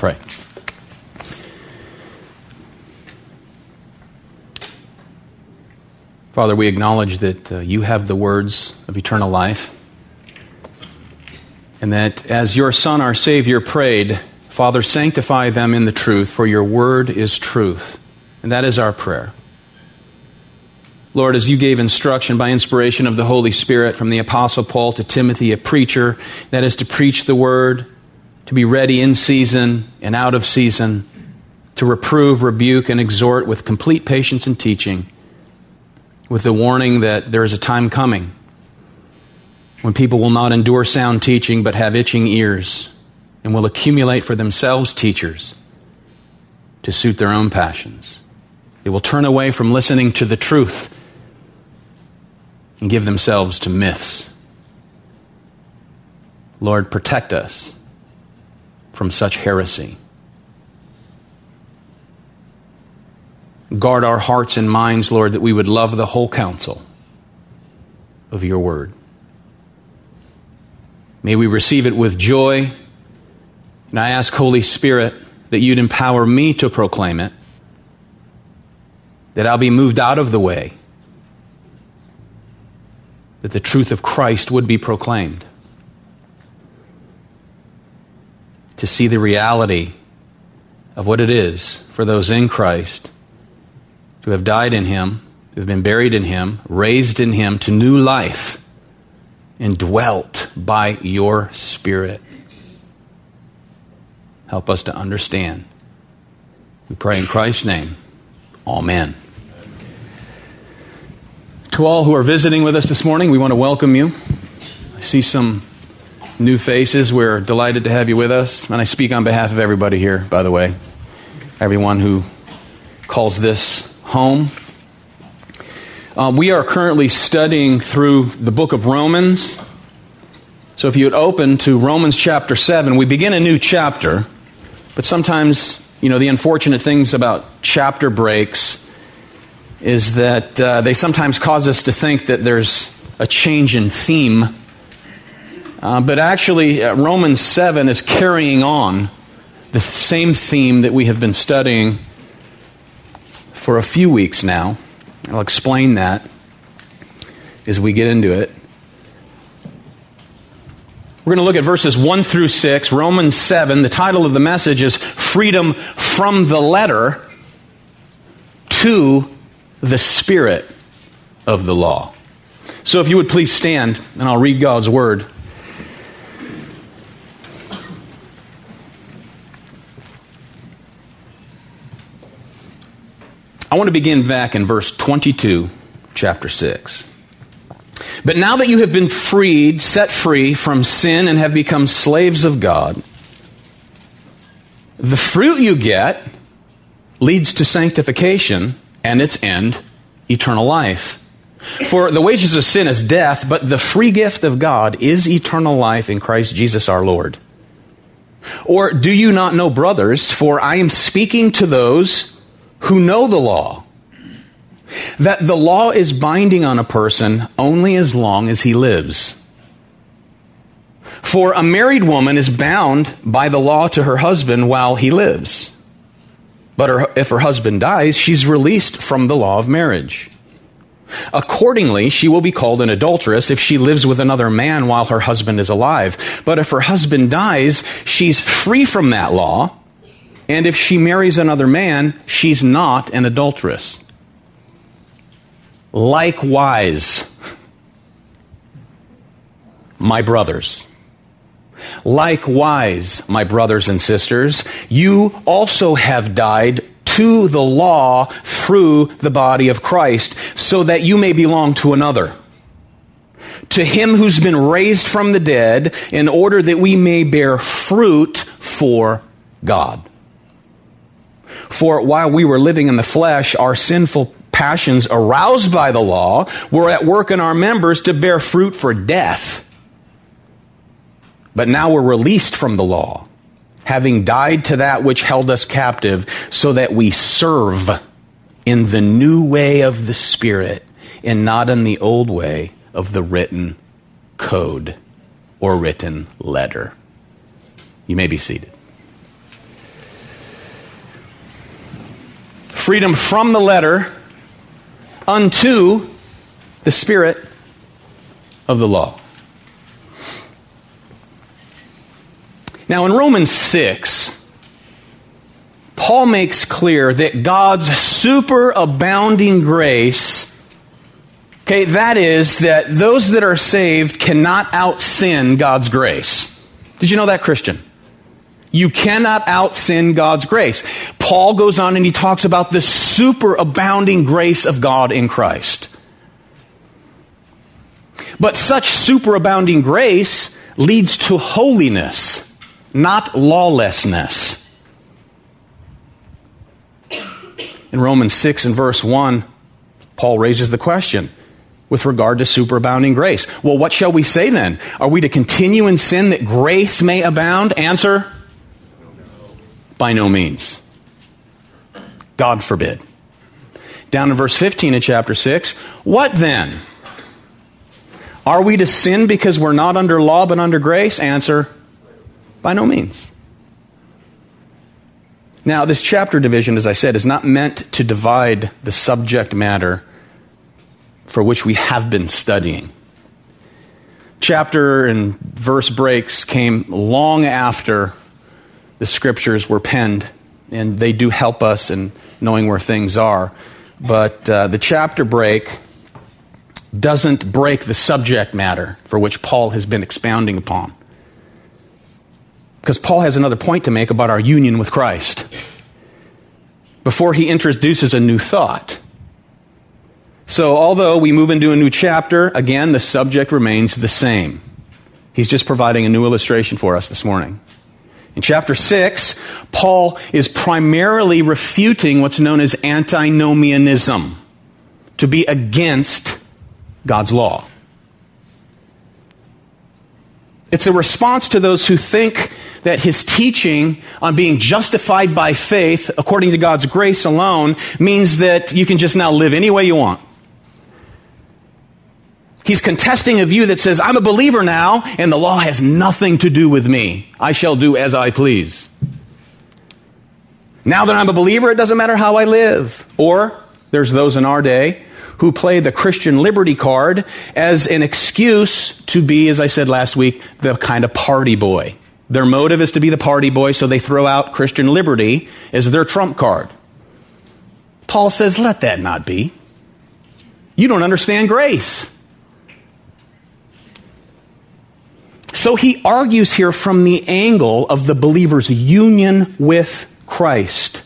pray. Father, we acknowledge that uh, you have the words of eternal life. And that as your Son, our Savior, prayed, Father, sanctify them in the truth, for your word is truth. And that is our prayer. Lord, as you gave instruction by inspiration of the Holy Spirit from the Apostle Paul to Timothy, a preacher, that is to preach the word, to be ready in season and out of season, to reprove, rebuke, and exhort with complete patience and teaching with the warning that there is a time coming when people will not endure sound teaching but have itching ears and will accumulate for themselves teachers to suit their own passions. They will turn away from listening to the truth and give themselves to myths. Lord, protect us from such heresy. Guard our hearts and minds, Lord, that we would love the whole counsel of your word. May we receive it with joy. And I ask, Holy Spirit, that you'd empower me to proclaim it, that I'll be moved out of the way, that the truth of Christ would be proclaimed, to see the reality of what it is for those in Christ to have died in him, to have been buried in him, raised in him to new life, and dwelt by your Spirit. Help us to understand. We pray in Christ's name. Amen. To all who are visiting with us this morning, we want to welcome you. I see some new faces. We're delighted to have you with us. And I speak on behalf of everybody here, by the way. Everyone who calls this home. Uh, we are currently studying through the book of Romans. So if you would open to Romans chapter 7, we begin a new chapter, but sometimes, you know, the unfortunate things about chapter breaks is that uh, they sometimes cause us to think that there's a change in theme. Uh, but actually, uh, Romans 7 is carrying on the same theme that we have been studying for a few weeks now. I'll explain that as we get into it. We're going to look at verses 1 through 6, Romans 7. The title of the message is Freedom from the Letter to the Spirit of the Law. So if you would please stand, and I'll read God's Word. I want to begin back in verse 22, chapter 6. But now that you have been freed, set free from sin, and have become slaves of God, the fruit you get leads to sanctification and its end, eternal life. For the wages of sin is death, but the free gift of God is eternal life in Christ Jesus our Lord. Or do you not know, brothers, for I am speaking to those who know the law. That the law is binding on a person only as long as he lives. For a married woman is bound by the law to her husband while he lives. But her, if her husband dies, she's released from the law of marriage. Accordingly, she will be called an adulteress if she lives with another man while her husband is alive. But if her husband dies, she's free from that law and if she marries another man, she's not an adulteress. Likewise, my brothers, likewise, my brothers and sisters, you also have died to the law through the body of Christ, so that you may belong to another. To him who's been raised from the dead, in order that we may bear fruit for God. For while we were living in the flesh, our sinful passions aroused by the law were at work in our members to bear fruit for death. But now we're released from the law, having died to that which held us captive, so that we serve in the new way of the Spirit and not in the old way of the written code or written letter. You may be seated. Freedom from the letter unto the spirit of the law. Now, in Romans 6, Paul makes clear that God's superabounding grace, okay, that is, that those that are saved cannot out sin God's grace. Did you know that, Christian? You cannot out sin God's grace. Paul goes on and he talks about the superabounding grace of God in Christ. But such superabounding grace leads to holiness, not lawlessness. In Romans 6 and verse 1, Paul raises the question with regard to superabounding grace. Well, what shall we say then? Are we to continue in sin that grace may abound? Answer by no means. God forbid. Down in verse 15 of chapter 6, what then? Are we to sin because we're not under law but under grace? Answer by no means. Now, this chapter division, as I said, is not meant to divide the subject matter for which we have been studying. Chapter and verse breaks came long after the scriptures were penned, and they do help us in knowing where things are. But uh, the chapter break doesn't break the subject matter for which Paul has been expounding upon. Because Paul has another point to make about our union with Christ before he introduces a new thought. So, although we move into a new chapter, again, the subject remains the same. He's just providing a new illustration for us this morning. In chapter 6, Paul is primarily refuting what's known as antinomianism, to be against God's law. It's a response to those who think that his teaching on being justified by faith according to God's grace alone means that you can just now live any way you want. He's contesting a view that says, I'm a believer now, and the law has nothing to do with me. I shall do as I please. Now that I'm a believer, it doesn't matter how I live. Or there's those in our day who play the Christian liberty card as an excuse to be, as I said last week, the kind of party boy. Their motive is to be the party boy, so they throw out Christian liberty as their trump card. Paul says, let that not be. You don't understand grace. So he argues here from the angle of the believer's union with Christ,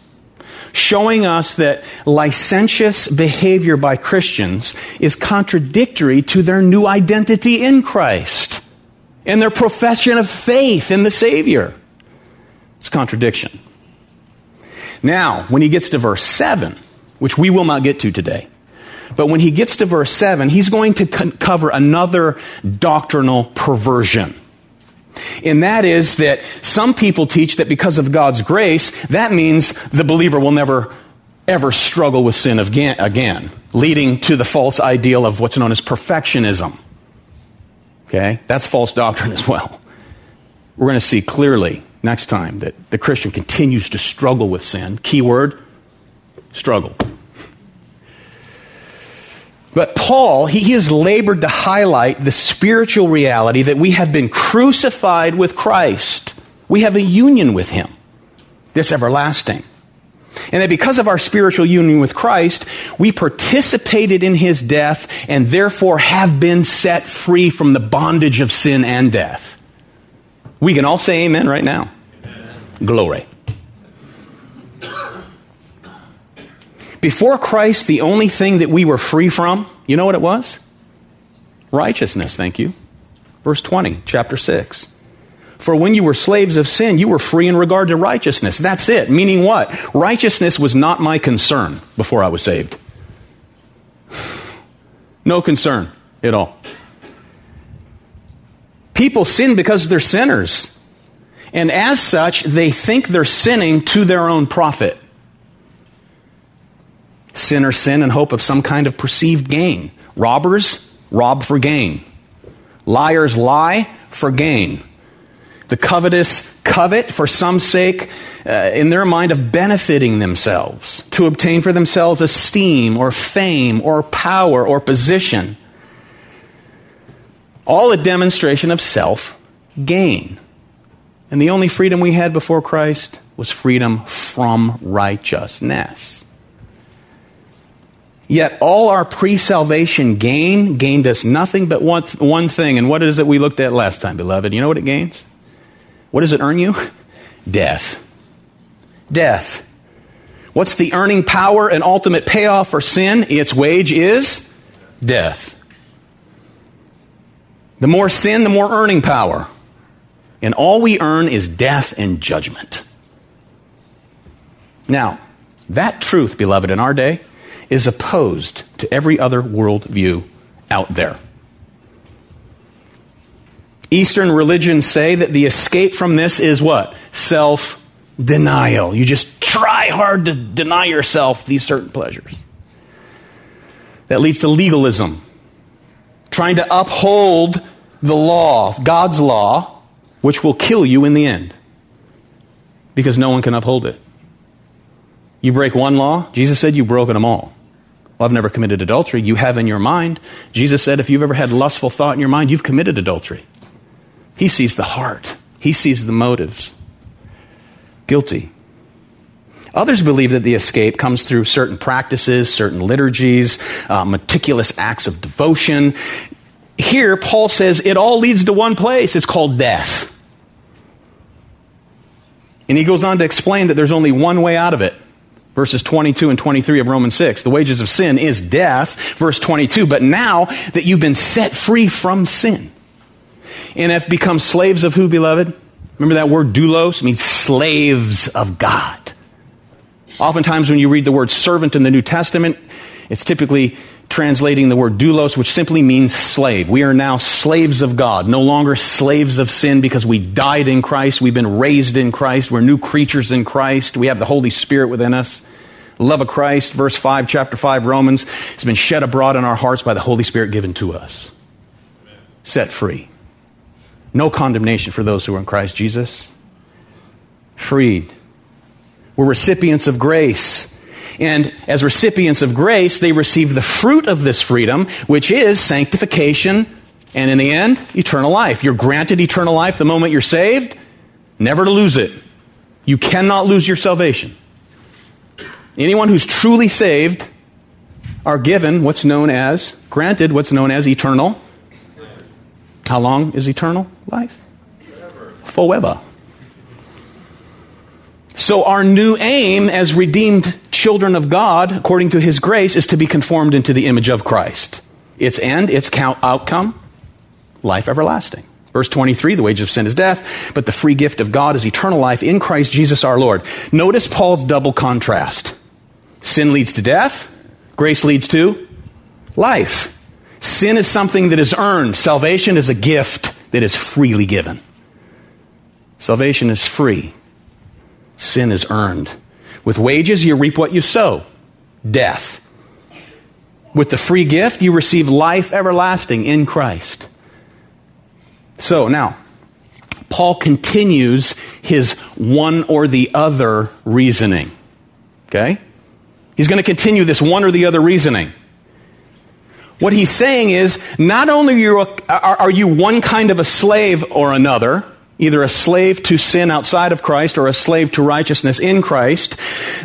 showing us that licentious behavior by Christians is contradictory to their new identity in Christ and their profession of faith in the Savior. It's contradiction. Now, when he gets to verse 7, which we will not get to today, but when he gets to verse 7, he's going to co- cover another doctrinal perversion. And that is that some people teach that because of God's grace, that means the believer will never ever struggle with sin again, leading to the false ideal of what's known as perfectionism. Okay? That's false doctrine as well. We're going to see clearly next time that the Christian continues to struggle with sin. Keyword struggle. But Paul, he, he has labored to highlight the spiritual reality that we have been crucified with Christ. We have a union with him that's everlasting. And that because of our spiritual union with Christ, we participated in his death and therefore have been set free from the bondage of sin and death. We can all say amen right now. Amen. Glory. Before Christ, the only thing that we were free from, you know what it was? Righteousness, thank you. Verse 20, chapter 6. For when you were slaves of sin, you were free in regard to righteousness. That's it. Meaning what? Righteousness was not my concern before I was saved. No concern at all. People sin because they're sinners. And as such, they think they're sinning to their own profit. Sinners sin in hope of some kind of perceived gain. Robbers rob for gain. Liars lie for gain. The covetous covet for some sake, uh, in their mind, of benefiting themselves, to obtain for themselves esteem or fame or power or position. All a demonstration of self gain. And the only freedom we had before Christ was freedom from righteousness. Yet all our pre salvation gain gained us nothing but one, one thing. And what is it we looked at last time, beloved? You know what it gains? What does it earn you? Death. Death. What's the earning power and ultimate payoff for sin? Its wage is death. The more sin, the more earning power. And all we earn is death and judgment. Now, that truth, beloved, in our day is opposed to every other worldview out there. Eastern religions say that the escape from this is what? Self denial. You just try hard to deny yourself these certain pleasures. That leads to legalism. Trying to uphold the law, God's law, which will kill you in the end. Because no one can uphold it. You break one law, Jesus said you've broken them all. Well, I've never committed adultery. You have in your mind. Jesus said if you've ever had lustful thought in your mind, you've committed adultery. He sees the heart, He sees the motives. Guilty. Others believe that the escape comes through certain practices, certain liturgies, uh, meticulous acts of devotion. Here, Paul says it all leads to one place. It's called death. And he goes on to explain that there's only one way out of it verses 22 and 23 of Romans 6. The wages of sin is death, verse 22. But now that you've been set free from sin and have become slaves of who, beloved? Remember that word doulos? Means slaves of God. Oftentimes, when you read the word servant in the New Testament, it's typically translating the word doulos, which simply means slave. We are now slaves of God, no longer slaves of sin because we died in Christ. We've been raised in Christ. We're new creatures in Christ. We have the Holy Spirit within us. Love of Christ, verse 5, chapter 5, Romans, has been shed abroad in our hearts by the Holy Spirit given to us. Set free. No condemnation for those who are in Christ Jesus. Freed. We're recipients of grace. And as recipients of grace, they receive the fruit of this freedom, which is sanctification, and in the end, eternal life. You're granted eternal life the moment you're saved, never to lose it. You cannot lose your salvation. Anyone who's truly saved are given what's known as, granted what's known as eternal. How long is eternal life? Forever. So, our new aim as redeemed children of God, according to His grace, is to be conformed into the image of Christ. Its end, its outcome, life everlasting. Verse 23 the wage of sin is death, but the free gift of God is eternal life in Christ Jesus our Lord. Notice Paul's double contrast sin leads to death, grace leads to life. Sin is something that is earned, salvation is a gift that is freely given. Salvation is free. Sin is earned. With wages, you reap what you sow death. With the free gift, you receive life everlasting in Christ. So now, Paul continues his one or the other reasoning. Okay? He's going to continue this one or the other reasoning. What he's saying is not only are you, one kind of a slave or another, either a slave to sin outside of Christ or a slave to righteousness in Christ,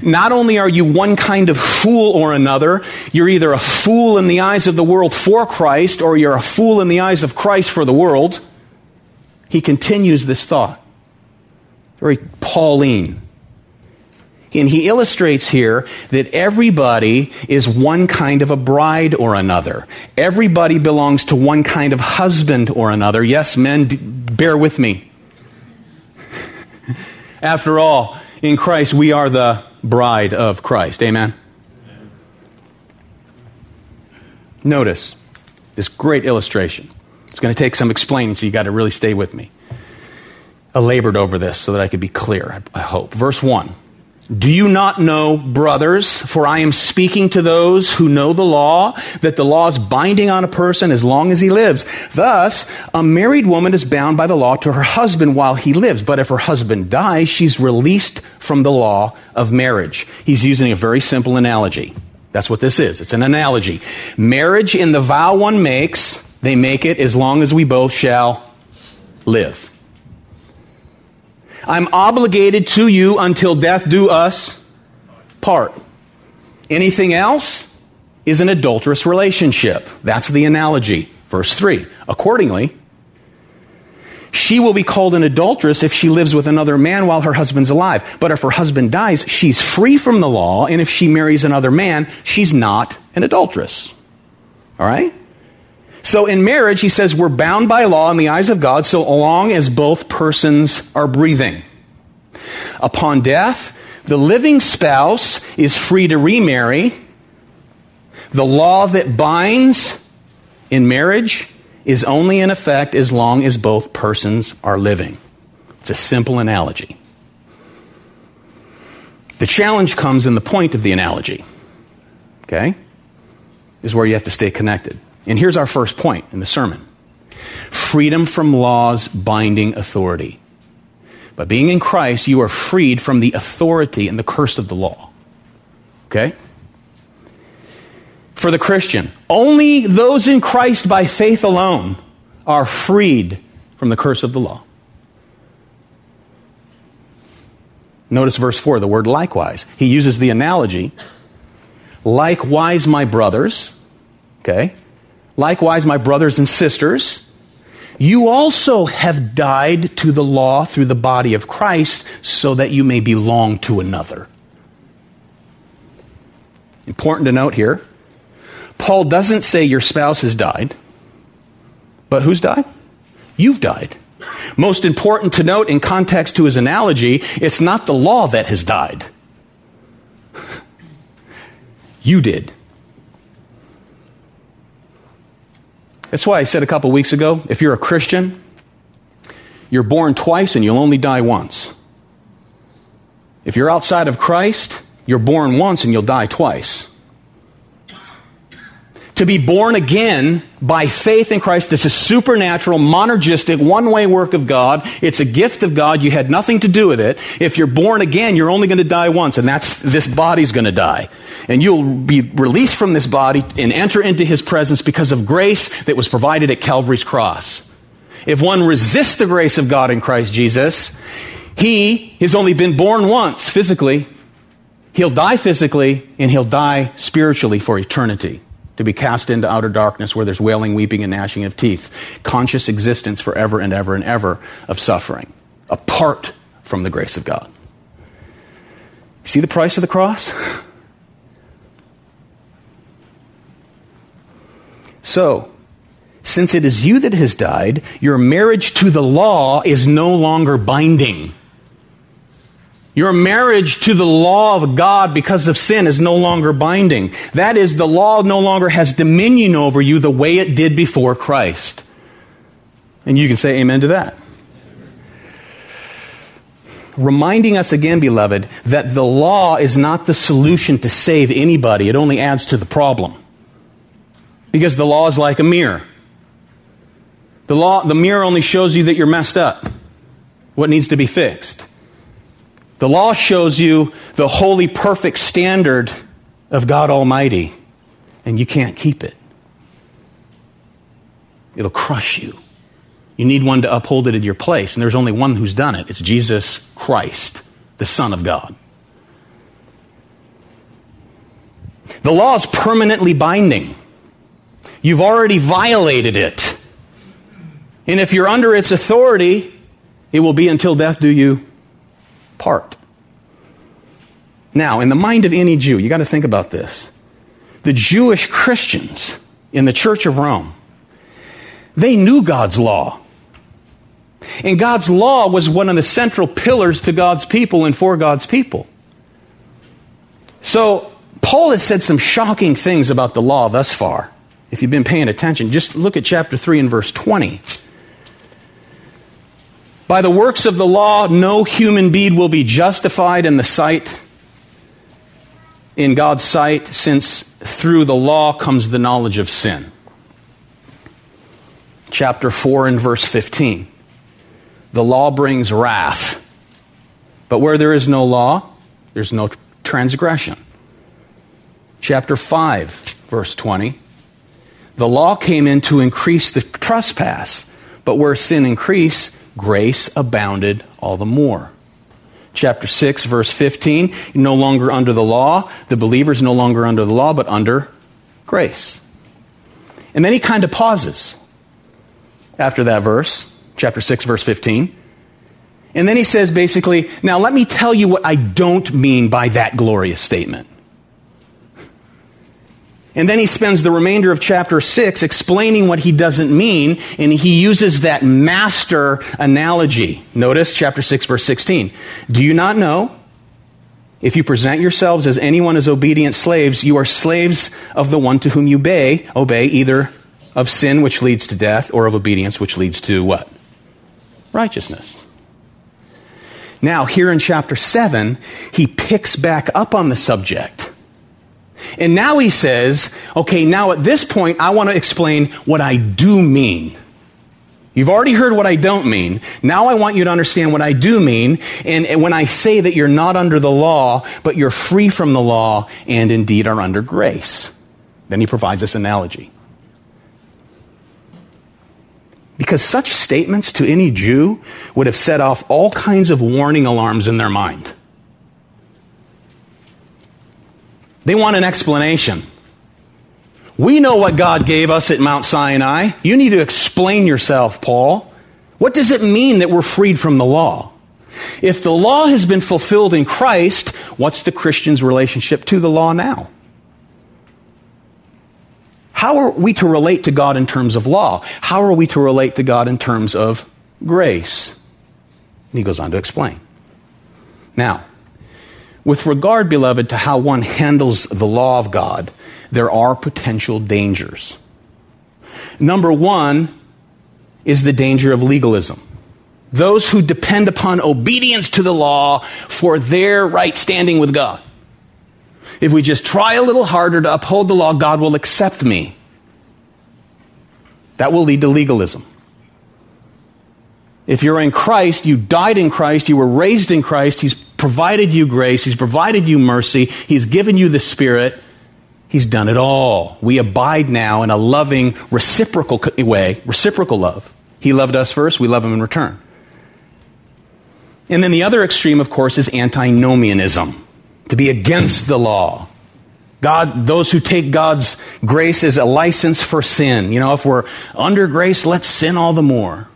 not only are you one kind of fool or another, you're either a fool in the eyes of the world for Christ or you're a fool in the eyes of Christ for the world. He continues this thought. Very Pauline. And he illustrates here that everybody is one kind of a bride or another. Everybody belongs to one kind of husband or another. Yes, men, bear with me. After all, in Christ, we are the bride of Christ. Amen? Notice this great illustration. It's going to take some explaining, so you got to really stay with me. I labored over this so that I could be clear, I hope. Verse 1 Do you not know, brothers, for I am speaking to those who know the law, that the law is binding on a person as long as he lives? Thus, a married woman is bound by the law to her husband while he lives, but if her husband dies, she's released from the law of marriage. He's using a very simple analogy. That's what this is. It's an analogy. Marriage in the vow one makes, they make it as long as we both shall live. I'm obligated to you until death do us part. Anything else is an adulterous relationship. That's the analogy. Verse 3. Accordingly, she will be called an adulteress if she lives with another man while her husband's alive. But if her husband dies, she's free from the law, and if she marries another man, she's not an adulteress. All right? So in marriage, he says we're bound by law in the eyes of God so long as both persons are breathing. Upon death, the living spouse is free to remarry. The law that binds in marriage is only in effect as long as both persons are living. It's a simple analogy. The challenge comes in the point of the analogy. Okay? Is where you have to stay connected. And here's our first point in the sermon freedom from law's binding authority. By being in Christ, you are freed from the authority and the curse of the law. Okay? For the Christian, only those in Christ by faith alone are freed from the curse of the law. Notice verse 4, the word likewise. He uses the analogy likewise, my brothers, okay? Likewise, my brothers and sisters, you also have died to the law through the body of Christ so that you may belong to another. Important to note here Paul doesn't say your spouse has died, but who's died? You've died. Most important to note in context to his analogy, it's not the law that has died. You did. That's why I said a couple weeks ago if you're a Christian, you're born twice and you'll only die once. If you're outside of Christ, you're born once and you'll die twice. To be born again by faith in Christ This is supernatural, monergistic, one way work of God. It's a gift of God. You had nothing to do with it. If you're born again, you're only going to die once, and that's this body's going to die. And you'll be released from this body and enter into his presence because of grace that was provided at Calvary's cross. If one resists the grace of God in Christ Jesus, he has only been born once physically. He'll die physically, and he'll die spiritually for eternity to be cast into outer darkness where there's wailing, weeping, and gnashing of teeth. Conscious existence forever and ever and ever of suffering, apart from the grace of God. See the price of the cross? So, since it is you that has died, your marriage to the law is no longer binding. Your marriage to the law of God because of sin is no longer binding. That is, the law no longer has dominion over you the way it did before Christ. And you can say amen to that. Reminding us again, beloved, that the law is not the solution to save anybody, it only adds to the problem. Because the law is like a mirror. The, law, the mirror only shows you that you're messed up, what needs to be fixed. The law shows you the holy, perfect standard of God Almighty, and you can't keep it. It'll crush you. You need one to uphold it in your place, and there's only one who's done it. It's Jesus Christ, the Son of God. The law is permanently binding. You've already violated it. And if you're under its authority, it will be until death do you part. Now, in the mind of any Jew, you got to think about this. The Jewish Christians in the Church of Rome, they knew God's law. And God's law was one of the central pillars to God's people and for God's people. So, Paul has said some shocking things about the law thus far. If you've been paying attention, just look at chapter 3 and verse 20. By the works of the law, no human being will be justified in the sight in God's sight since through the law comes the knowledge of sin. Chapter 4 and verse 15. The law brings wrath. But where there is no law, there's no transgression. Chapter 5, verse 20. The law came in to increase the trespass, but where sin increased, grace abounded all the more. Chapter 6, verse 15, no longer under the law. The believer is no longer under the law, but under grace. And then he kind of pauses after that verse, chapter 6, verse 15. And then he says basically, now let me tell you what I don't mean by that glorious statement. And then he spends the remainder of chapter 6 explaining what he doesn't mean, and he uses that master analogy. Notice chapter 6, verse 16. Do you not know? If you present yourselves as anyone as obedient slaves, you are slaves of the one to whom you obey, obey either of sin which leads to death or of obedience which leads to what? Righteousness. Now, here in chapter 7, he picks back up on the subject. And now he says, okay, now at this point, I want to explain what I do mean. You've already heard what I don't mean. Now I want you to understand what I do mean. And when I say that you're not under the law, but you're free from the law and indeed are under grace. Then he provides this analogy. Because such statements to any Jew would have set off all kinds of warning alarms in their mind. They want an explanation. We know what God gave us at Mount Sinai. You need to explain yourself, Paul. What does it mean that we're freed from the law? If the law has been fulfilled in Christ, what's the Christian's relationship to the law now? How are we to relate to God in terms of law? How are we to relate to God in terms of grace? And he goes on to explain. Now, with regard, beloved, to how one handles the law of God, there are potential dangers. Number one is the danger of legalism. Those who depend upon obedience to the law for their right standing with God. If we just try a little harder to uphold the law, God will accept me. That will lead to legalism. If you're in Christ, you died in Christ, you were raised in Christ, He's provided you grace, He's provided you mercy, He's given you the Spirit, He's done it all. We abide now in a loving, reciprocal way, reciprocal love. He loved us first, we love Him in return. And then the other extreme, of course, is antinomianism to be against the law. God, those who take God's grace as a license for sin. You know, if we're under grace, let's sin all the more.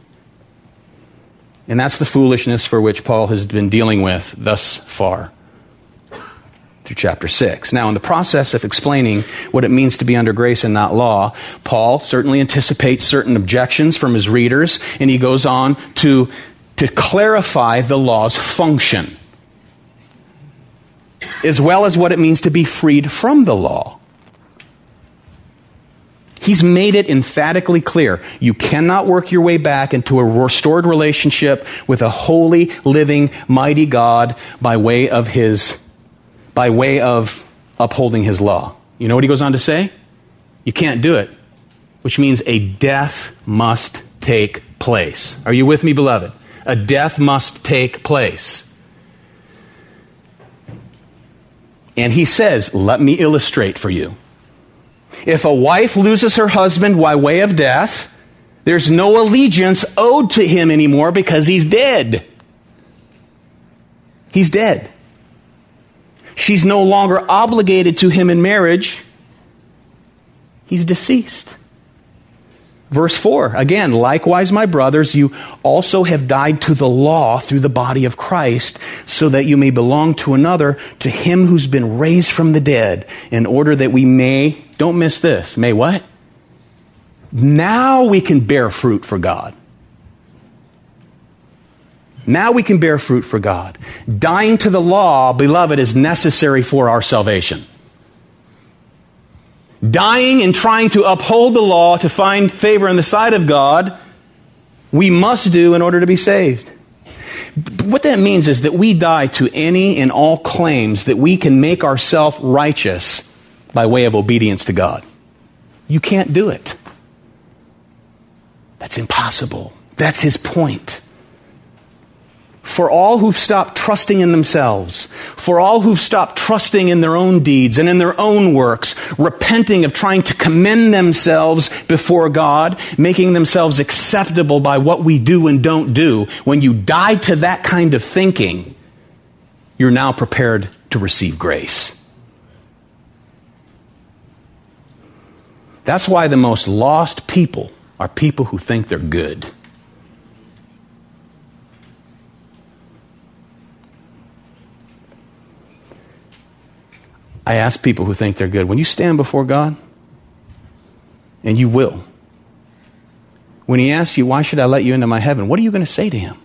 And that's the foolishness for which Paul has been dealing with thus far through chapter 6. Now, in the process of explaining what it means to be under grace and not law, Paul certainly anticipates certain objections from his readers, and he goes on to, to clarify the law's function as well as what it means to be freed from the law. He's made it emphatically clear. You cannot work your way back into a restored relationship with a holy, living, mighty God by way of his, by way of upholding his law. You know what he goes on to say? You can't do it, which means a death must take place. Are you with me, beloved? A death must take place. And he says, Let me illustrate for you. If a wife loses her husband by way of death, there's no allegiance owed to him anymore because he's dead. He's dead. She's no longer obligated to him in marriage. He's deceased. Verse 4 again, likewise, my brothers, you also have died to the law through the body of Christ, so that you may belong to another, to him who's been raised from the dead, in order that we may, don't miss this, may what? Now we can bear fruit for God. Now we can bear fruit for God. Dying to the law, beloved, is necessary for our salvation dying and trying to uphold the law to find favor in the sight of God, we must do in order to be saved. What that means is that we die to any and all claims that we can make ourselves righteous by way of obedience to God. You can't do it. That's impossible. That's his point for all who've stopped trusting in themselves, for all who've stopped trusting in their own deeds and in their own works, repenting of trying to commend themselves before God, making themselves acceptable by what we do and don't do, when you die to that kind of thinking, you're now prepared to receive grace. That's why the most lost people are people who think they're good. I ask people who think they're good when you stand before God, and you will, when He asks you, Why should I let you into my heaven? What are you going to say to Him?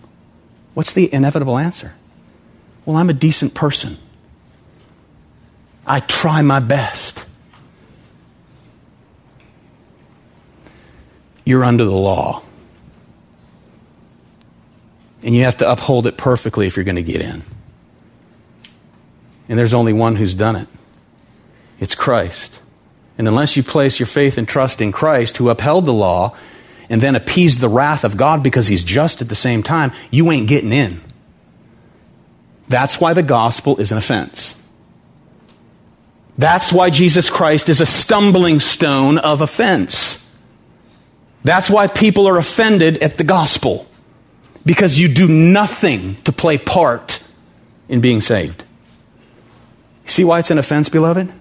What's the inevitable answer? Well, I'm a decent person. I try my best. You're under the law. And you have to uphold it perfectly if you're going to get in. And there's only one who's done it. It's Christ. And unless you place your faith and trust in Christ, who upheld the law and then appeased the wrath of God because he's just at the same time, you ain't getting in. That's why the gospel is an offense. That's why Jesus Christ is a stumbling stone of offense. That's why people are offended at the gospel. Because you do nothing to play part in being saved. See why it's an offense, beloved?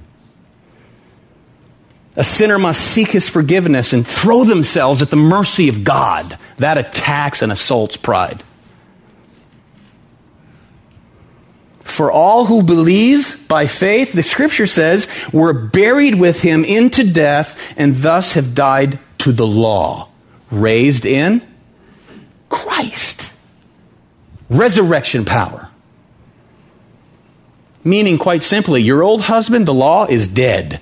A sinner must seek his forgiveness and throw themselves at the mercy of God. That attacks and assaults pride. For all who believe by faith, the scripture says, were buried with him into death and thus have died to the law, raised in Christ. Resurrection power. Meaning, quite simply, your old husband, the law, is dead.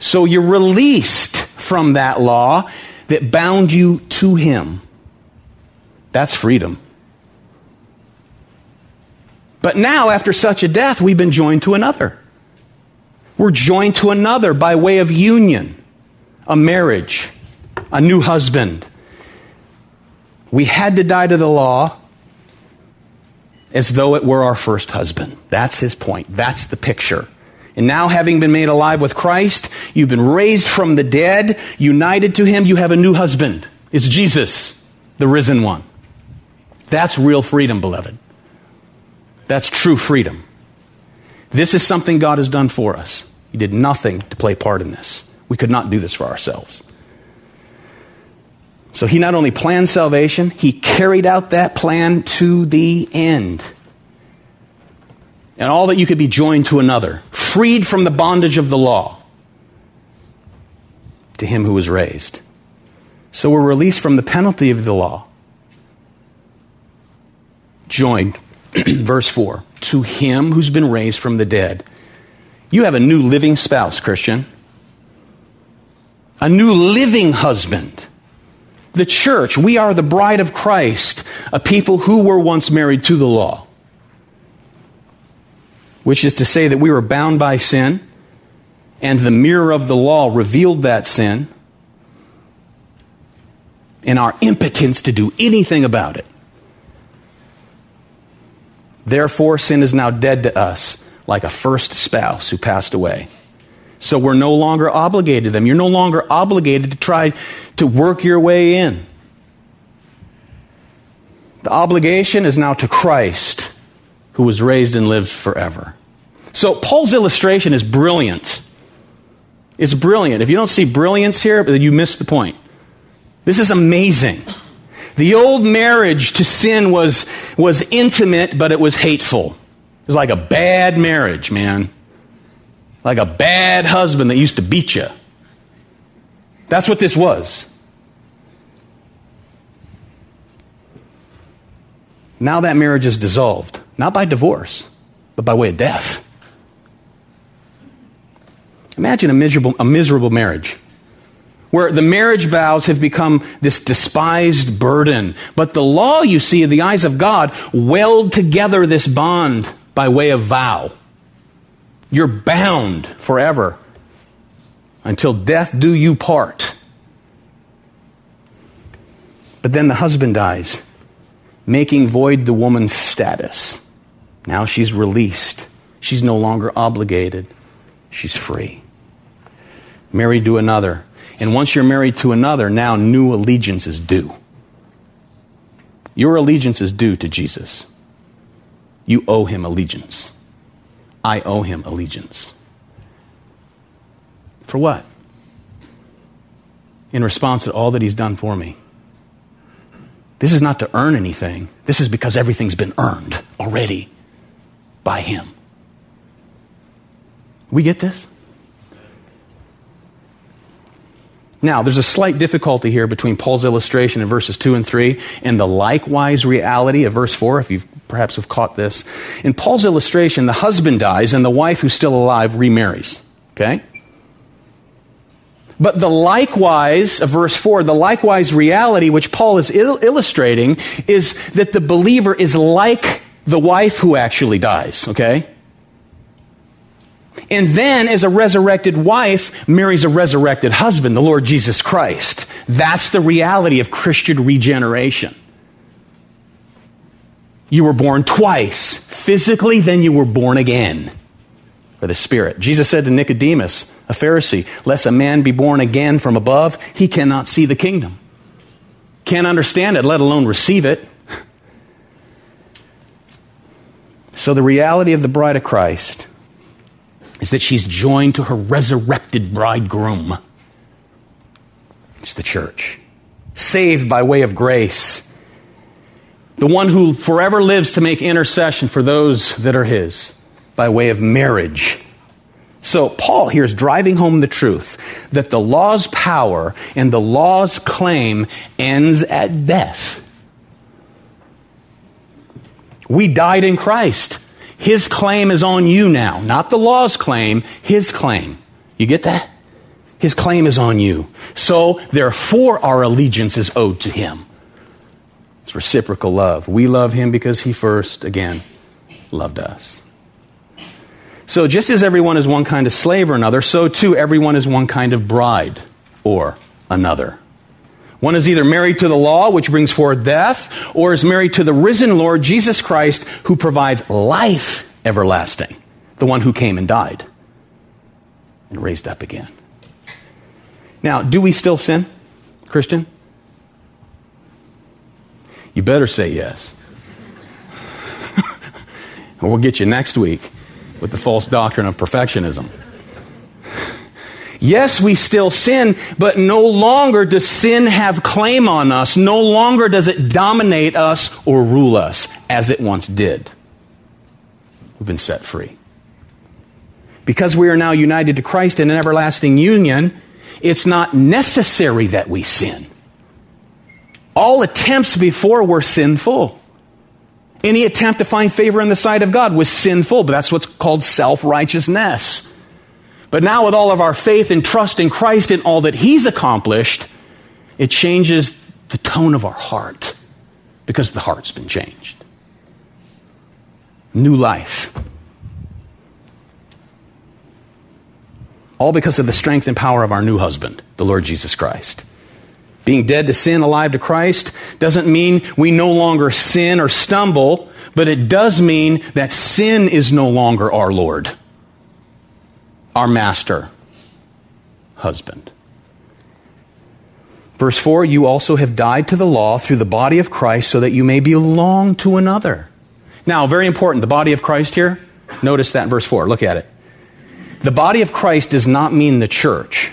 So you're released from that law that bound you to Him. That's freedom. But now, after such a death, we've been joined to another. We're joined to another by way of union, a marriage, a new husband. We had to die to the law as though it were our first husband. That's his point. That's the picture. And now, having been made alive with Christ, you've been raised from the dead, united to Him, you have a new husband. It's Jesus, the risen one. That's real freedom, beloved. That's true freedom. This is something God has done for us. He did nothing to play part in this. We could not do this for ourselves. So he not only planned salvation, he carried out that plan to the end and all that you could be joined to another, freed from the bondage of the law, to him who was raised. So we're released from the penalty of the law. Joined, verse 4, to him who's been raised from the dead. You have a new living spouse, Christian. A new living husband. The church, we are the bride of Christ, a people who were once married to the law which is to say that we were bound by sin, and the mirror of the law revealed that sin, and our impotence to do anything about it. Therefore, sin is now dead to us, like a first spouse who passed away. So we're no longer obligated to them. You're no longer obligated to try to work your way in. The obligation is now to Christ who was raised and lived forever. So Paul's illustration is brilliant. It's brilliant. If you don't see brilliance here, then you miss the point. This is amazing. The old marriage to sin was, was intimate, but it was hateful. It was like a bad marriage, man. Like a bad husband that used to beat you. That's what this was. Now that marriage is dissolved. Not by divorce, but by way of death. Imagine a miserable, a miserable marriage. Where the marriage vows have become this despised burden. But the law, you see, in the eyes of God, weld together this bond by way of vow. You're bound forever until death do you part. But then the husband dies, making void the woman's status. Now she's released. She's no longer obligated. She's free. Married to another. And once you're married to another, now new allegiance is due. Your allegiance is due to Jesus. You owe him allegiance. I owe him allegiance. For what? In response to all that he's done for me. This is not to earn anything. This is because everything's been earned already by him. We get this? Now, there's a slight difficulty here between Paul's illustration in verses 2 and 3 and the likewise reality of verse 4, if you perhaps have caught this. In Paul's illustration, the husband dies and the wife who's still alive remarries. Okay? But the likewise of verse 4, the likewise reality which Paul is il- illustrating is that the believer is like the wife who actually dies. Okay? And then, as a resurrected wife, marries a resurrected husband, the Lord Jesus Christ. That's the reality of Christian regeneration. You were born twice, physically, then you were born again by the Spirit. Jesus said to Nicodemus, a Pharisee, Lest a man be born again from above, he cannot see the kingdom. Can't understand it, let alone receive it. So, the reality of the bride of Christ is that she's joined to her resurrected bridegroom. It's the church. Saved by way of grace. The one who forever lives to make intercession for those that are his by way of marriage. So, Paul here is driving home the truth that the law's power and the law's claim ends at death. We died in Christ. His claim is on you now, not the law's claim, his claim. You get that? His claim is on you. So, therefore, our allegiance is owed to him. It's reciprocal love. We love him because he first, again, loved us. So, just as everyone is one kind of slave or another, so too everyone is one kind of bride or another. One is either married to the law, which brings forth death, or is married to the risen Lord Jesus Christ, who provides life everlasting, the one who came and died and raised up again. Now, do we still sin, Christian? You better say yes. we'll get you next week with the false doctrine of perfectionism. Yes, we still sin, but no longer does sin have claim on us. No longer does it dominate us or rule us as it once did. We've been set free. Because we are now united to Christ in an everlasting union, it's not necessary that we sin. All attempts before were sinful. Any attempt to find favor in the sight of God was sinful, but that's what's called self righteousness. But now, with all of our faith and trust in Christ and all that He's accomplished, it changes the tone of our heart because the heart's been changed. New life. All because of the strength and power of our new husband, the Lord Jesus Christ. Being dead to sin, alive to Christ, doesn't mean we no longer sin or stumble, but it does mean that sin is no longer our Lord our master, husband. Verse 4 You also have died to the law through the body of Christ so that you may belong to another. Now, very important, the body of Christ here. Notice that in verse 4. Look at it. The body of Christ does not mean the church,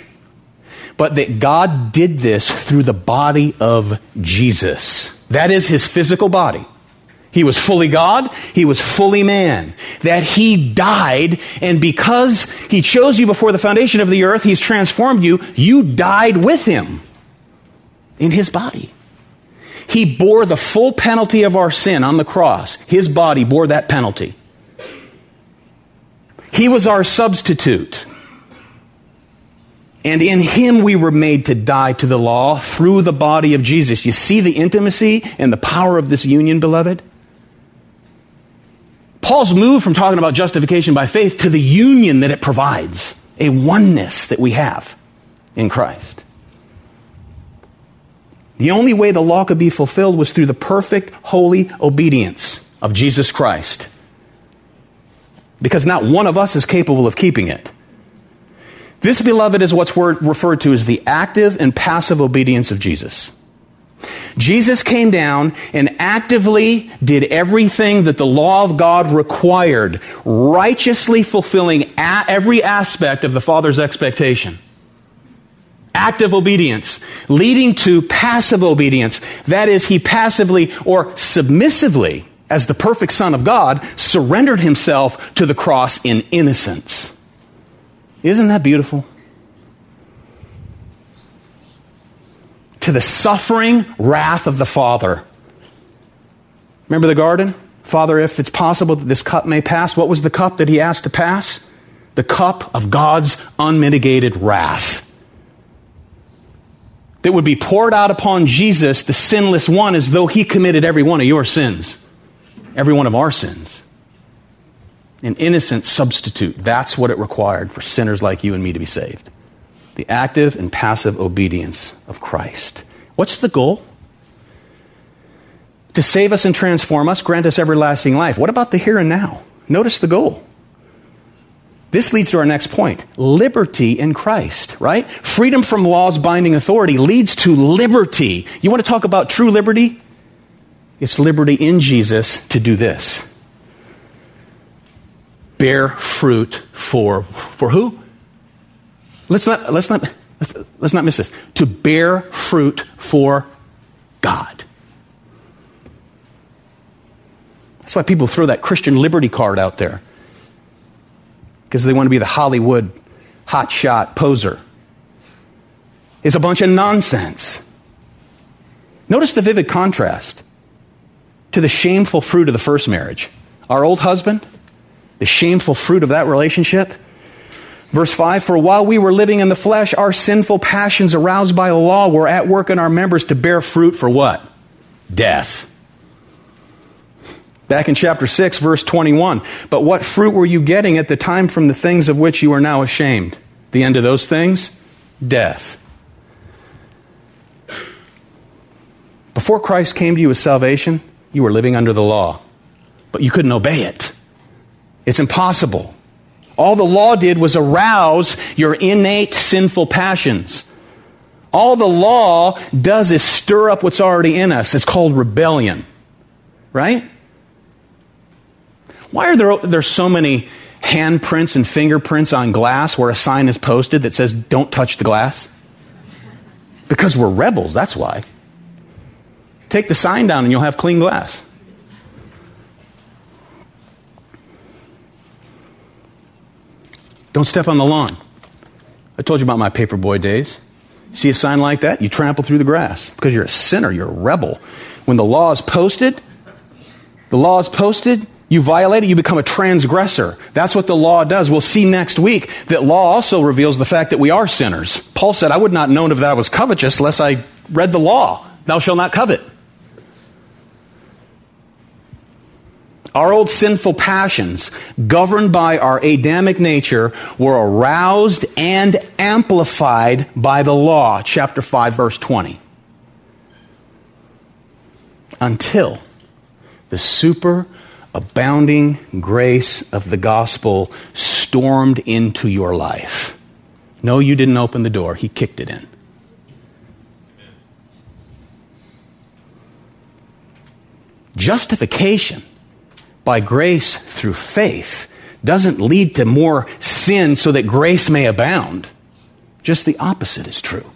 but that God did this through the body of Jesus. That is his physical body. He was fully God, he was fully man. That he died, and because he chose you before the foundation of the earth, he's transformed you, you died with him in his body. He bore the full penalty of our sin on the cross. His body bore that penalty. He was our substitute. And in him we were made to die to the law through the body of Jesus. You see the intimacy and the power of this union, beloved? Paul's moved from talking about justification by faith to the union that it provides, a oneness that we have in Christ. The only way the law could be fulfilled was through the perfect, holy obedience of Jesus Christ. Because not one of us is capable of keeping it. This, beloved, is what's referred to as the active and passive obedience of Jesus. Jesus came down and actively did everything that the law of God required, righteously fulfilling every aspect of the Father's expectation. Active obedience, leading to passive obedience. That is, he passively or submissively, as the perfect Son of God, surrendered himself to the cross in innocence. Isn't that beautiful? To the suffering wrath of the Father. Remember the garden? Father, if it's possible that this cup may pass, what was the cup that he asked to pass? The cup of God's unmitigated wrath. That would be poured out upon Jesus, the sinless one, as though he committed every one of your sins, every one of our sins. An innocent substitute. That's what it required for sinners like you and me to be saved the active and passive obedience of Christ. What's the goal? To save us and transform us, grant us everlasting life. What about the here and now? Notice the goal. This leads to our next point liberty in Christ, right? Freedom from law's binding authority leads to liberty. You want to talk about true liberty? It's liberty in Jesus to do this bear fruit for, for who? Let's not, let's not, let's not miss this. To bear fruit for God. That's why people throw that Christian liberty card out there. Because they want to be the Hollywood hotshot poser. It's a bunch of nonsense. Notice the vivid contrast to the shameful fruit of the first marriage. Our old husband, the shameful fruit of that relationship, Verse 5 For while we were living in the flesh, our sinful passions aroused by the law were at work in our members to bear fruit for what? Death. Back in chapter 6, verse 21. But what fruit were you getting at the time from the things of which you are now ashamed? The end of those things? Death. Before Christ came to you with salvation, you were living under the law, but you couldn't obey it. It's impossible. All the law did was arouse your innate sinful passions. All the law does is stir up what's already in us. It's called rebellion. Right? Why are there, there so many handprints and fingerprints on glass where a sign is posted that says, don't touch the glass? Because we're rebels, that's why. Take the sign down and you'll have clean glass. Don't step on the lawn. I told you about my paperboy days. See a sign like that? You trample through the grass because you're a sinner, you're a rebel. When the law is posted, the law is posted, you violate it, you become a transgressor. That's what the law does. We'll see next week that law also reveals the fact that we are sinners. Paul said, I would not known if that I was covetous unless I read the law. Thou shalt not covet. Our old sinful passions, governed by our Adamic nature, were aroused and amplified by the law. Chapter 5, verse 20. Until the super abounding grace of the gospel stormed into your life. No, you didn't open the door, He kicked it in. Justification by grace through faith doesn't lead to more sin so that grace may abound. Just the opposite is true.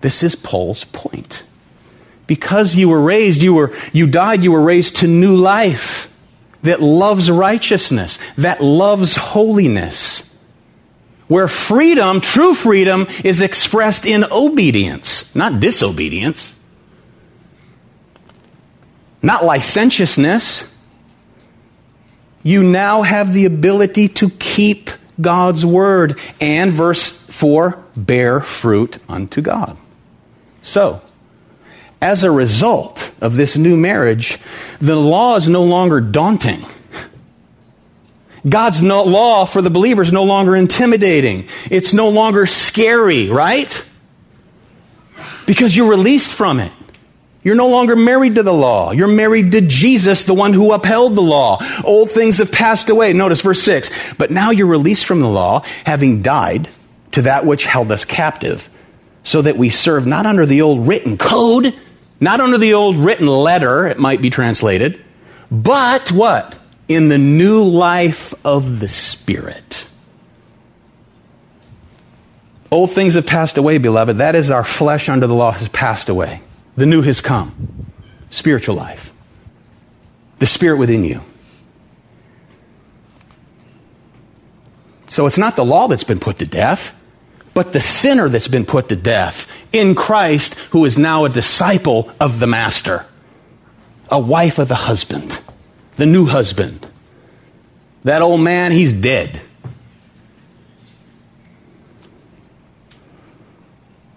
This is Paul's point. Because you were raised, you were you died, you were raised to new life that loves righteousness, that loves holiness. Where freedom, true freedom, is expressed in obedience, not disobedience. Not licentiousness, you now have the ability to keep God's word. And verse 4 bear fruit unto God. So, as a result of this new marriage, the law is no longer daunting. God's no law for the believer is no longer intimidating. It's no longer scary, right? Because you're released from it. You're no longer married to the law. You're married to Jesus, the one who upheld the law. Old things have passed away. Notice verse 6. But now you're released from the law, having died to that which held us captive, so that we serve not under the old written code, not under the old written letter, it might be translated, but what? In the new life of the Spirit. Old things have passed away, beloved. That is, our flesh under the law has passed away. The new has come spiritual life, the Spirit within you. So it's not the law that's been put to death, but the sinner that's been put to death in Christ, who is now a disciple of the Master, a wife of the husband, the new husband. That old man, he's dead.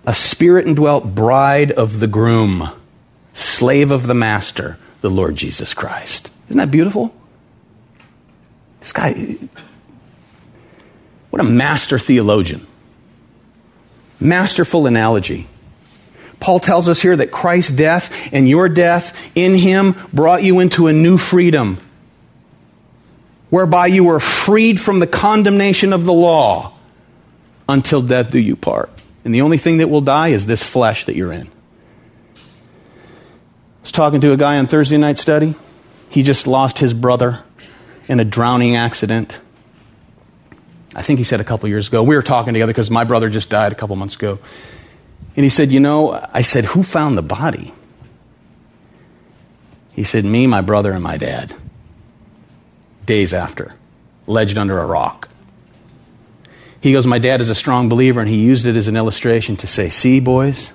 A spirit indwelt bride of the groom, slave of the master, the Lord Jesus Christ. Isn't that beautiful? This guy, what a master theologian. Masterful analogy. Paul tells us here that Christ's death and your death in him brought you into a new freedom, whereby you were freed from the condemnation of the law until death do you part. And the only thing that will die is this flesh that you're in. I was talking to a guy on Thursday night study. He just lost his brother in a drowning accident. I think he said a couple years ago. We were talking together because my brother just died a couple months ago. And he said, You know, I said, Who found the body? He said, Me, my brother, and my dad. Days after, ledged under a rock. He goes, My dad is a strong believer, and he used it as an illustration to say, See, boys,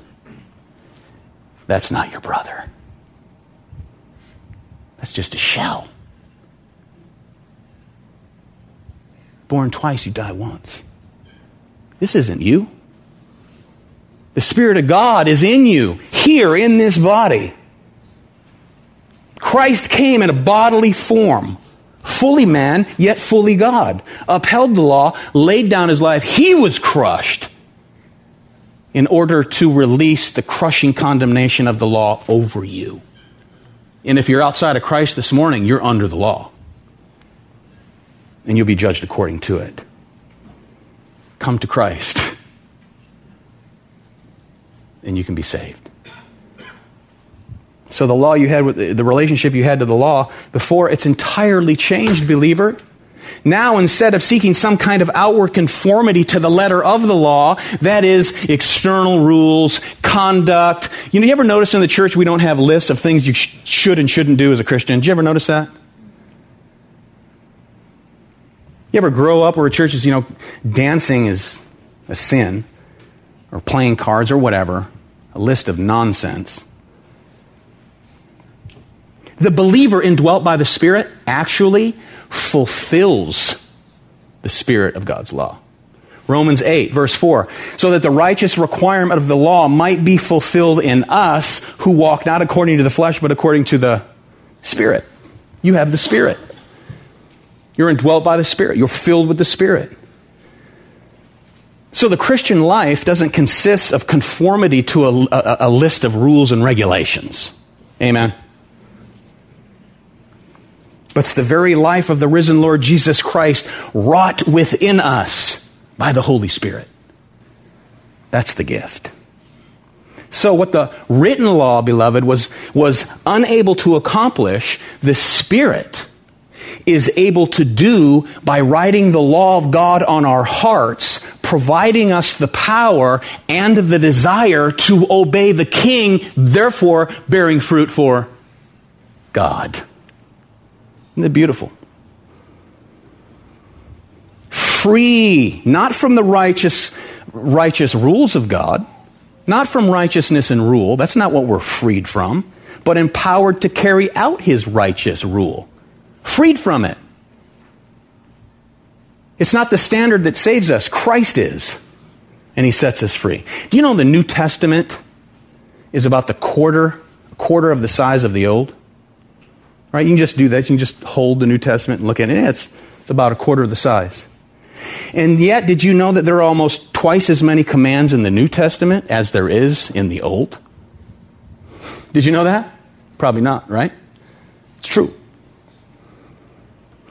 that's not your brother. That's just a shell. Born twice, you die once. This isn't you. The Spirit of God is in you, here in this body. Christ came in a bodily form fully man, yet fully God, upheld the law, laid down his life. He was crushed in order to release the crushing condemnation of the law over you. And if you're outside of Christ this morning, you're under the law. And you'll be judged according to it. Come to Christ, and you can be saved. So the law you had with the relationship you had to the law before, it's entirely changed, believer. Now, instead of seeking some kind of outward conformity to the letter of the law, that is external rules, conduct. You know, you ever notice in the church we don't have lists of things you sh- should and shouldn't do as a Christian? Did you ever notice that? You ever grow up where a church is, you know, dancing is a sin, or playing cards or whatever, a list of nonsense. The believer indwelt by the Spirit actually fulfills the Spirit of God's law. Romans 8, verse 4. So that the righteous requirement of the law might be fulfilled in us who walk not according to the flesh, but according to the Spirit. You have the Spirit. You're indwelt by the Spirit. You're filled with the Spirit. So the Christian life doesn't consist of conformity to a, a, a list of rules and regulations. Amen. But it's the very life of the risen Lord Jesus Christ wrought within us by the Holy Spirit. That's the gift. So, what the written law, beloved, was, was unable to accomplish, the Spirit is able to do by writing the law of God on our hearts, providing us the power and the desire to obey the King, therefore bearing fruit for God. Isn't it beautiful? Free, not from the righteous, righteous rules of God, not from righteousness and rule. That's not what we're freed from, but empowered to carry out his righteous rule. Freed from it. It's not the standard that saves us, Christ is. and he sets us free. Do you know the New Testament is about the quarter quarter of the size of the Old? Right? You can just do that. You can just hold the New Testament and look at it. It's, it's about a quarter of the size. And yet, did you know that there are almost twice as many commands in the New Testament as there is in the Old? Did you know that? Probably not, right? It's true.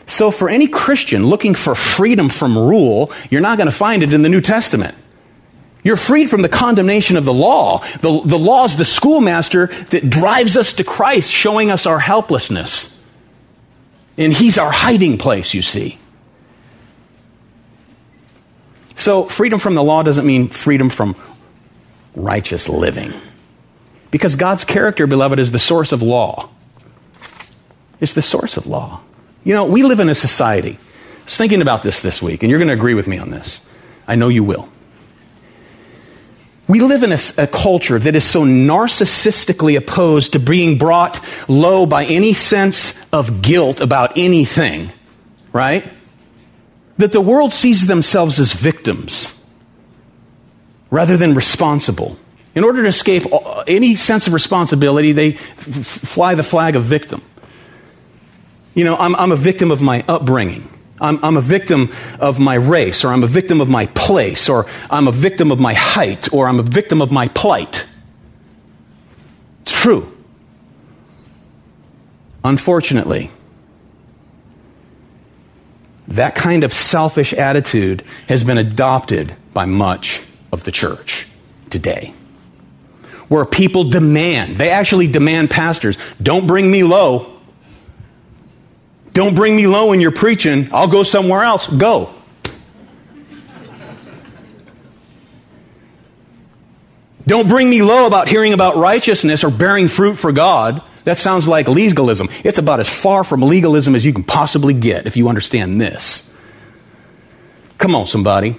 So, for any Christian looking for freedom from rule, you're not going to find it in the New Testament. You're freed from the condemnation of the law. The, the law is the schoolmaster that drives us to Christ, showing us our helplessness. And He's our hiding place, you see. So, freedom from the law doesn't mean freedom from righteous living. Because God's character, beloved, is the source of law. It's the source of law. You know, we live in a society. I was thinking about this this week, and you're going to agree with me on this. I know you will. We live in a, a, culture that is so narcissistically opposed to being brought low by any sense of guilt about anything, right? That the world sees themselves as victims rather than responsible. In order to escape any sense of responsibility, they f- fly the flag of victim. You know, I'm, I'm a victim of my upbringing. I'm, I'm, a victim of my race, or I'm a victim of my place, or I'm a victim of my height, or I'm a victim of my plight. It's true. Unfortunately, that kind of selfish attitude has been adopted by much of the church today. Where people demand, they actually demand pastors, don't bring me low. Don't bring me low when you're preaching. I'll go somewhere else. Go. Don't bring me low about hearing about righteousness or bearing fruit for God. That sounds like legalism. It's about as far from legalism as you can possibly get if you understand this. Come on, somebody.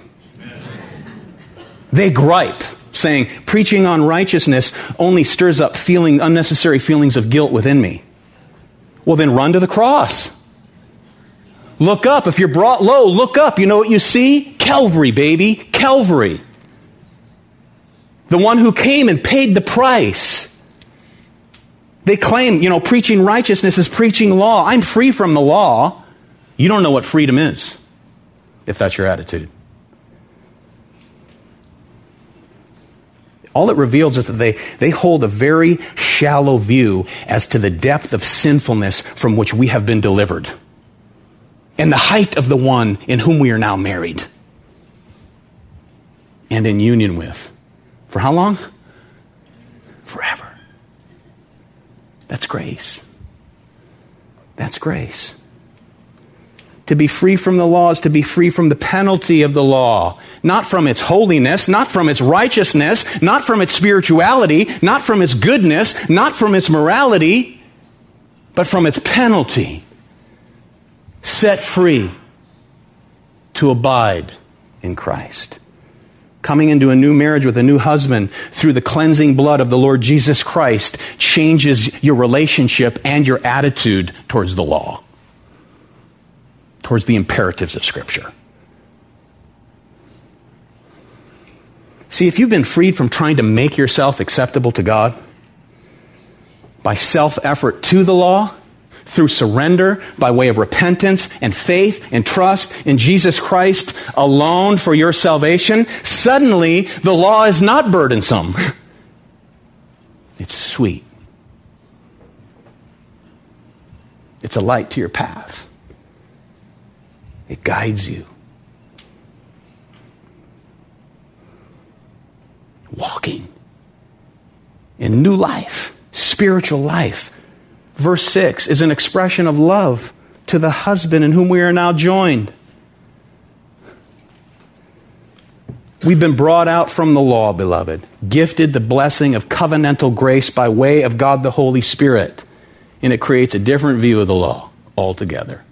They gripe, saying, preaching on righteousness only stirs up feeling, unnecessary feelings of guilt within me. Well, then run to the cross. Look up. If you're brought low, look up. You know what you see? Calvary, baby. Calvary. The one who came and paid the price. They claim, you know, preaching righteousness is preaching law. I'm free from the law. You don't know what freedom is, if that's your attitude. All it reveals is that they, they hold a very shallow view as to the depth of sinfulness from which we have been delivered and the height of the one in whom we are now married and in union with. For how long? Forever. That's grace. That's grace. To be free from the law is to be free from the penalty of the law, not from its holiness, not from its righteousness, not from its spirituality, not from its goodness, not from its morality, but from its penalty set free to abide in Christ. Coming into a new marriage with a new husband through the cleansing blood of the Lord Jesus Christ changes your relationship and your attitude towards the law, towards the imperatives of Scripture. See, if you've been freed from trying to make yourself acceptable to God by self effort to the law, through surrender by way of repentance and faith and trust in Jesus Christ alone for your salvation, suddenly the law is not burdensome. It's sweet. It's a light to your path. It guides you. Walking in new life, spiritual life verse 6 is an expression of love to the husband in whom we are now joined. We've been brought out from the law, beloved, gifted the blessing of covenantal grace by way of God the Holy Spirit, and it creates a different view of the law altogether.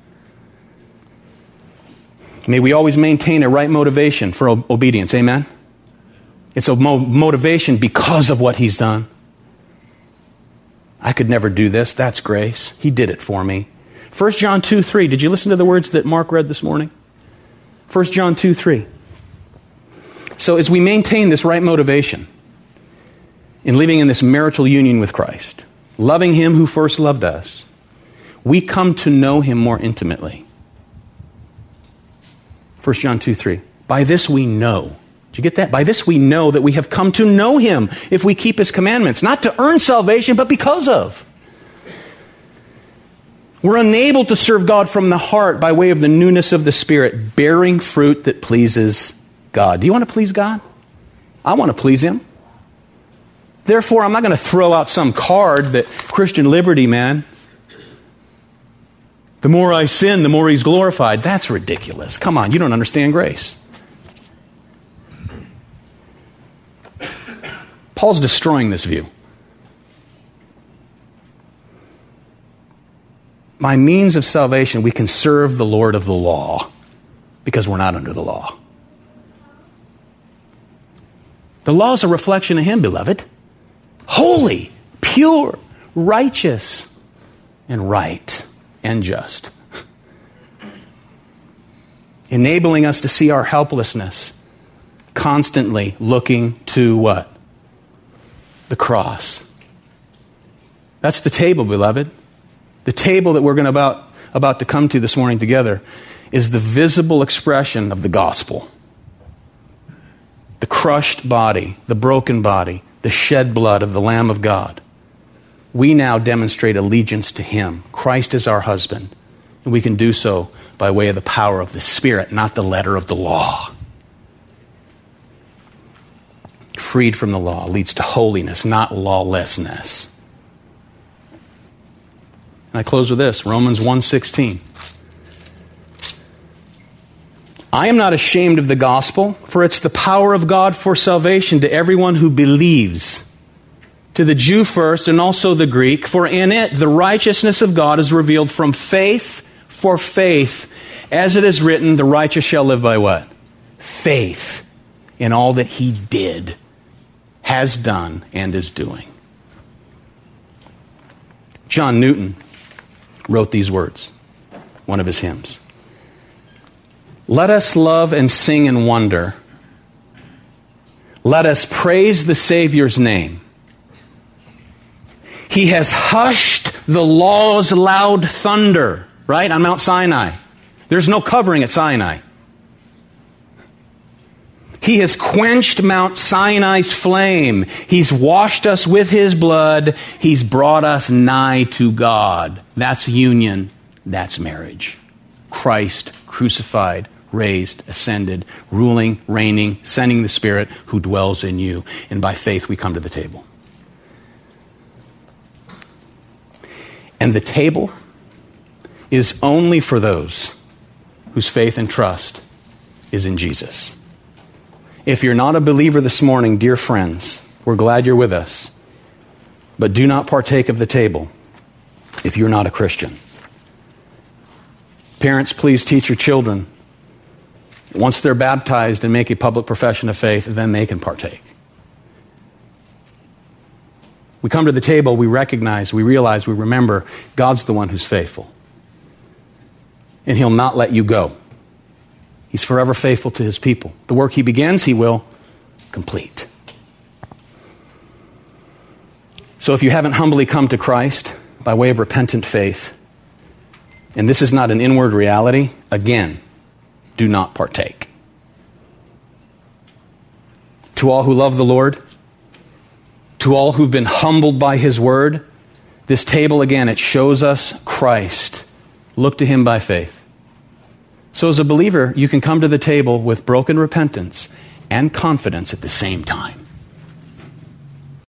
May we always maintain a right motivation for obedience. Amen? It's a mo- motivation because of what He's done. I could never do this. That's grace. He did it for me. 1 John 2 3. Did you listen to the words that Mark read this morning? 1 John 2 3 So, as we maintain this right motivation in living in this marital union with Christ, loving Him who first loved us, we come to know Him more intimately. 1 John 2 3. By this we know. Do you get that? By this we know that we have come to know Him if we keep His commandments, not to earn salvation, but because of. We're unable to serve God from the heart by way of the newness of the Spirit, bearing fruit that pleases God. Do you want to please God? I want to please Him. Therefore, I'm not going to throw out some card that Christian liberty, man. The more I sin, the more He's glorified. That's ridiculous. Come on, you don't understand grace. Paul's destroying this view. by means of salvation, we can serve the Lord of the law because we're not under the law. The law is a reflection of Him, beloved. Holy, pure, righteous, and right and just. Enabling us to see our helplessness, constantly looking to what? The cross. That's the table, beloved. The table that we're going about, about to come to this morning together is the visible expression of the gospel. The crushed body, the broken body, the shed blood of the Lamb of God. We now demonstrate allegiance to Him. Christ is our husband, and we can do so by way of the power of the Spirit, not the letter of the law. Freed from the law leads to holiness, not lawlessness. And I close with this Romans 1:16. I am not ashamed of the gospel, for it's the power of God for salvation to everyone who believes. To the Jew first and also the Greek, for in it the righteousness of God is revealed from faith for faith. As it is written, the righteous shall live by what? Faith in all that he did, has done, and is doing. John Newton wrote these words, one of his hymns. Let us love and sing and wonder. Let us praise the Savior's name. He has hushed the law's loud thunder, right, on Mount Sinai. There's no covering at Sinai. He has quenched Mount Sinai's flame. He's washed us with His blood. He's brought us nigh to God. That's union. That's marriage. Christ crucified, raised, ascended, ruling, reigning, sending the Spirit who dwells in you. And by faith we come to the table. And the table is only for those whose faith and trust is in Jesus. If you're not a believer this morning, dear friends, we're glad you're with us. But do not partake of the table if you're not a Christian. Parents, please teach your children. Once they're baptized and make a public profession of faith, then they can partake. We come to the table, we recognize, we realize, we remember God's the one who's faithful. And He'll not let you go. He's forever faithful to his people. The work he begins, he will complete. So if you haven't humbly come to Christ by way of repentant faith, and this is not an inward reality, again, do not partake. To all who love the Lord, to all who've been humbled by his word, this table again, it shows us Christ. Look to him by faith. So, as a believer, you can come to the table with broken repentance and confidence at the same time.